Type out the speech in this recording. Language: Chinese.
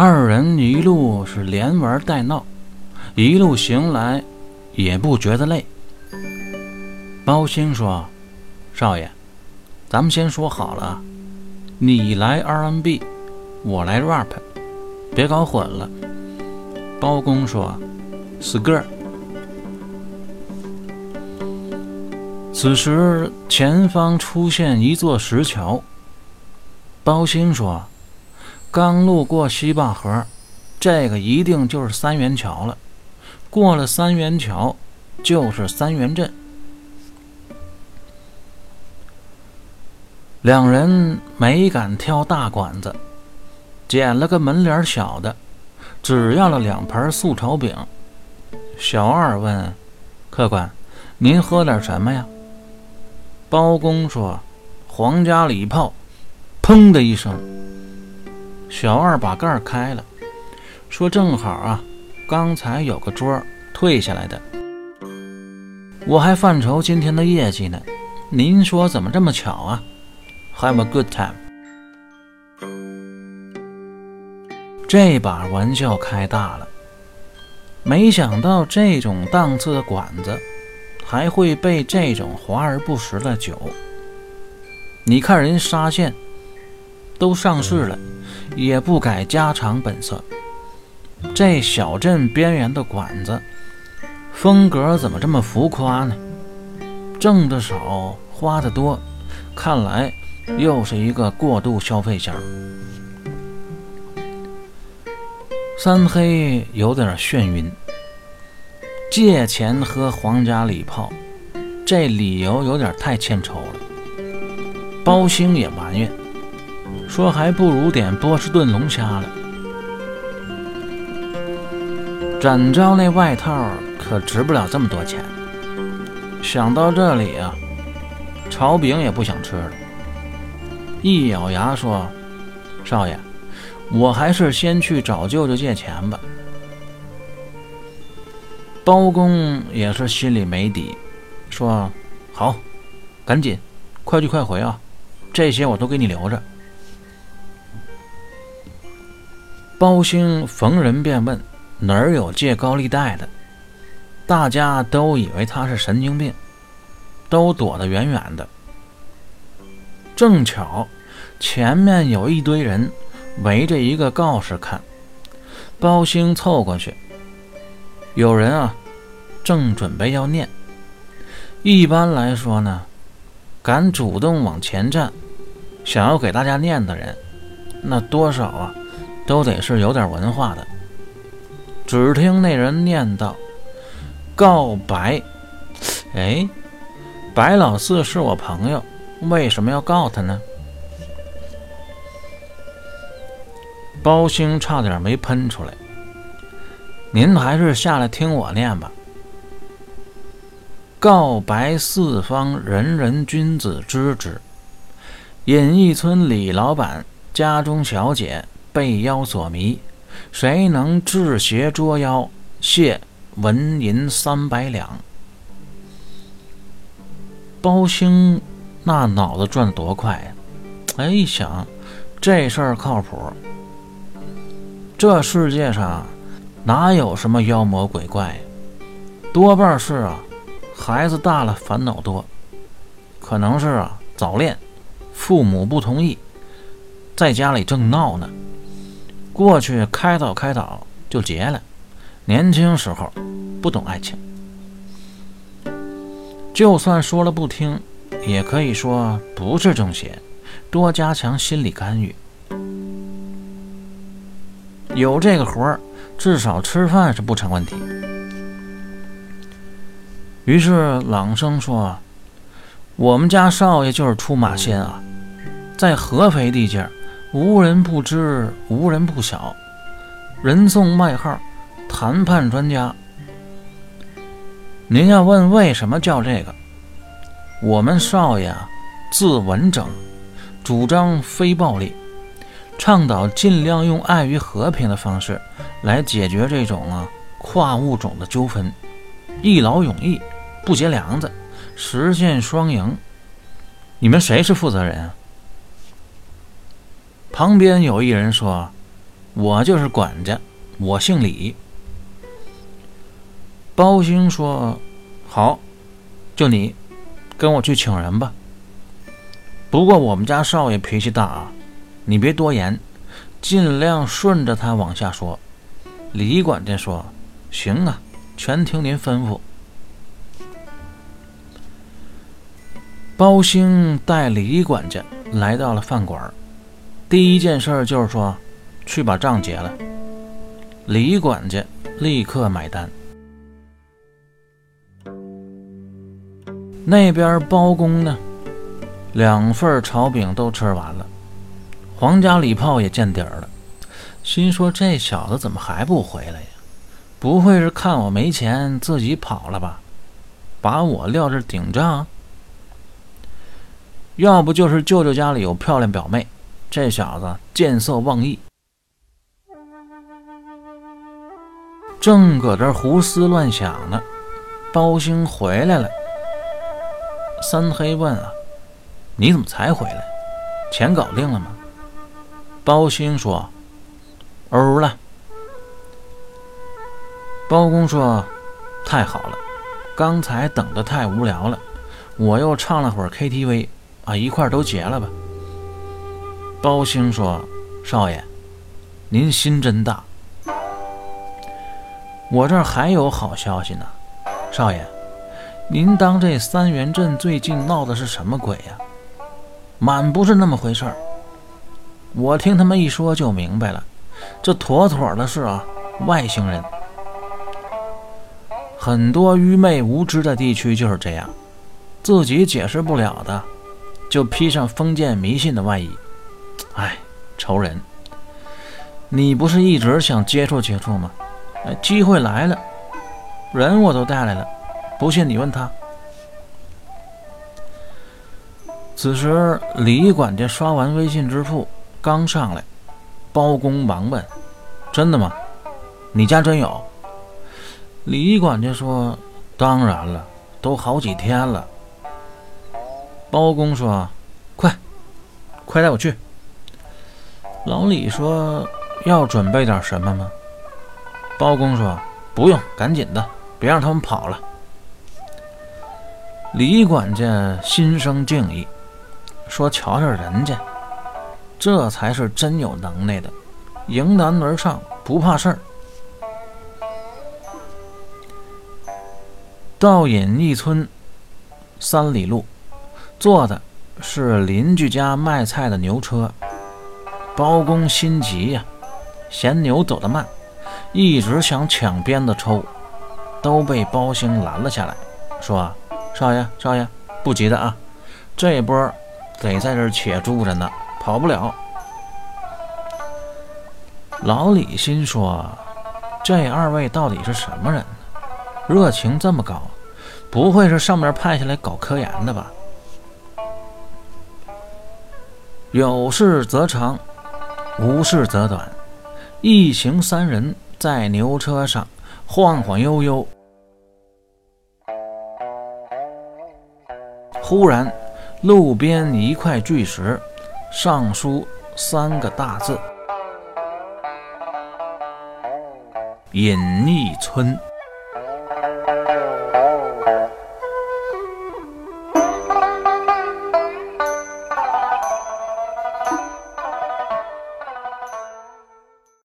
二人一路是连玩带闹，一路行来也不觉得累。包兴说：“少爷，咱们先说好了，你来 R&B，我来 rap，别搞混了。”包公说：“Skr。”此时前方出现一座石桥。包兴说：“刚路过西坝河，这个一定就是三元桥了。过了三元桥，就是三元镇。”两人没敢挑大馆子，捡了个门脸小的，只要了两盘素炒饼。小二问：“客官，您喝点什么呀？”包公说：“皇家礼炮。”砰的一声，小二把盖开了，说：“正好啊，刚才有个桌退下来的，我还犯愁今天的业绩呢。您说怎么这么巧啊？Have a good time。”这把玩笑开大了，没想到这种档次的馆子。还会备这种华而不实的酒。你看人沙县都上市了，也不改家常本色。这小镇边缘的馆子，风格怎么这么浮夸呢？挣的少，花的多，看来又是一个过度消费型。三黑有点眩晕。借钱喝皇家礼炮，这理由有点太欠抽了。包兴也埋怨，说还不如点波士顿龙虾了。展昭那外套可值不了这么多钱。想到这里啊，炒饼也不想吃了，一咬牙说：“少爷，我还是先去找舅舅借钱吧。”包公也是心里没底，说：“好，赶紧，快去快回啊！这些我都给你留着。”包兴逢人便问：“哪儿有借高利贷的？”大家都以为他是神经病，都躲得远远的。正巧前面有一堆人围着一个告示看，包兴凑过去。有人啊，正准备要念。一般来说呢，敢主动往前站，想要给大家念的人，那多少啊，都得是有点文化的。只听那人念道：“告白，哎，白老四是我朋友，为什么要告他呢？”包兴差点没喷出来。您还是下来听我念吧。告白四方，人人君子知之。隐逸村李老板家中小姐被妖所迷，谁能治邪捉妖？谢纹银三百两。包兴那脑子转多快呀！哎，一想这事儿靠谱。这世界上。哪有什么妖魔鬼怪？多半是啊，孩子大了烦恼多，可能是啊早恋，父母不同意，在家里正闹呢，过去开导开导就结了。年轻时候不懂爱情，就算说了不听，也可以说不是正邪，多加强心理干预。有这个活儿。至少吃饭是不成问题。于是朗声说：“我们家少爷就是出马仙啊，在合肥地界儿，无人不知，无人不晓，人送外号‘谈判专家’。您要问为什么叫这个，我们少爷啊，字文整，主张非暴力。”倡导尽量用爱与和平的方式来解决这种啊跨物种的纠纷，一劳永逸，不结梁子，实现双赢。你们谁是负责人啊？旁边有一人说：“我就是管家，我姓李。”包兴说：“好，就你，跟我去请人吧。不过我们家少爷脾气大啊，你别多言，尽量顺着他往下说。”李管家说：“行啊，全听您吩咐。”包兴带李管家来到了饭馆，第一件事就是说，去把账结了。李管家立刻买单。那边包公呢，两份炒饼都吃完了，皇家礼炮也见底儿了，心说这小子怎么还不回来呀？不会是看我没钱自己跑了吧？把我撂这顶账？要不就是舅舅家里有漂亮表妹，这小子见色忘义。正搁这胡思乱想呢，包兴回来了。三黑问啊：“你怎么才回来？钱搞定了吗？”包兴说：“哦了。”包公说：“太好了，刚才等的太无聊了，我又唱了会儿 KTV。”啊，一块儿都结了吧。包兴说：“少爷，您心真大。我这儿还有好消息呢，少爷，您当这三元镇最近闹的是什么鬼呀？满不是那么回事儿。我听他们一说就明白了，这妥妥的是啊，外星人。很多愚昧无知的地区就是这样，自己解释不了的。”就披上封建迷信的外衣，哎，仇人！你不是一直想接触接触吗？哎，机会来了，人我都带来了，不信你问他。此时李管家刷完微信支付，刚上来，包公忙问：“真的吗？你家真有？”李管家说：“当然了，都好几天了。”包公说：“快，快带我去。”老李说：“要准备点什么吗？”包公说：“不用，赶紧的，别让他们跑了。”李管家心生敬意，说：“瞧瞧人家，这才是真有能耐的，迎难而上，不怕事儿。”到隐逸村三里路。坐的是邻居家卖菜的牛车，包公心急呀，嫌牛走得慢，一直想抢鞭子抽，都被包兴拦了下来，说：“少爷，少爷，不急的啊，这波得在这且住着呢，跑不了。”老李心说：“这二位到底是什么人呢？热情这么高，不会是上面派下来搞科研的吧？”有事则长，无事则短。一行三人在牛车上晃晃悠悠。忽然，路边一块巨石上书三个大字：“隐匿村”。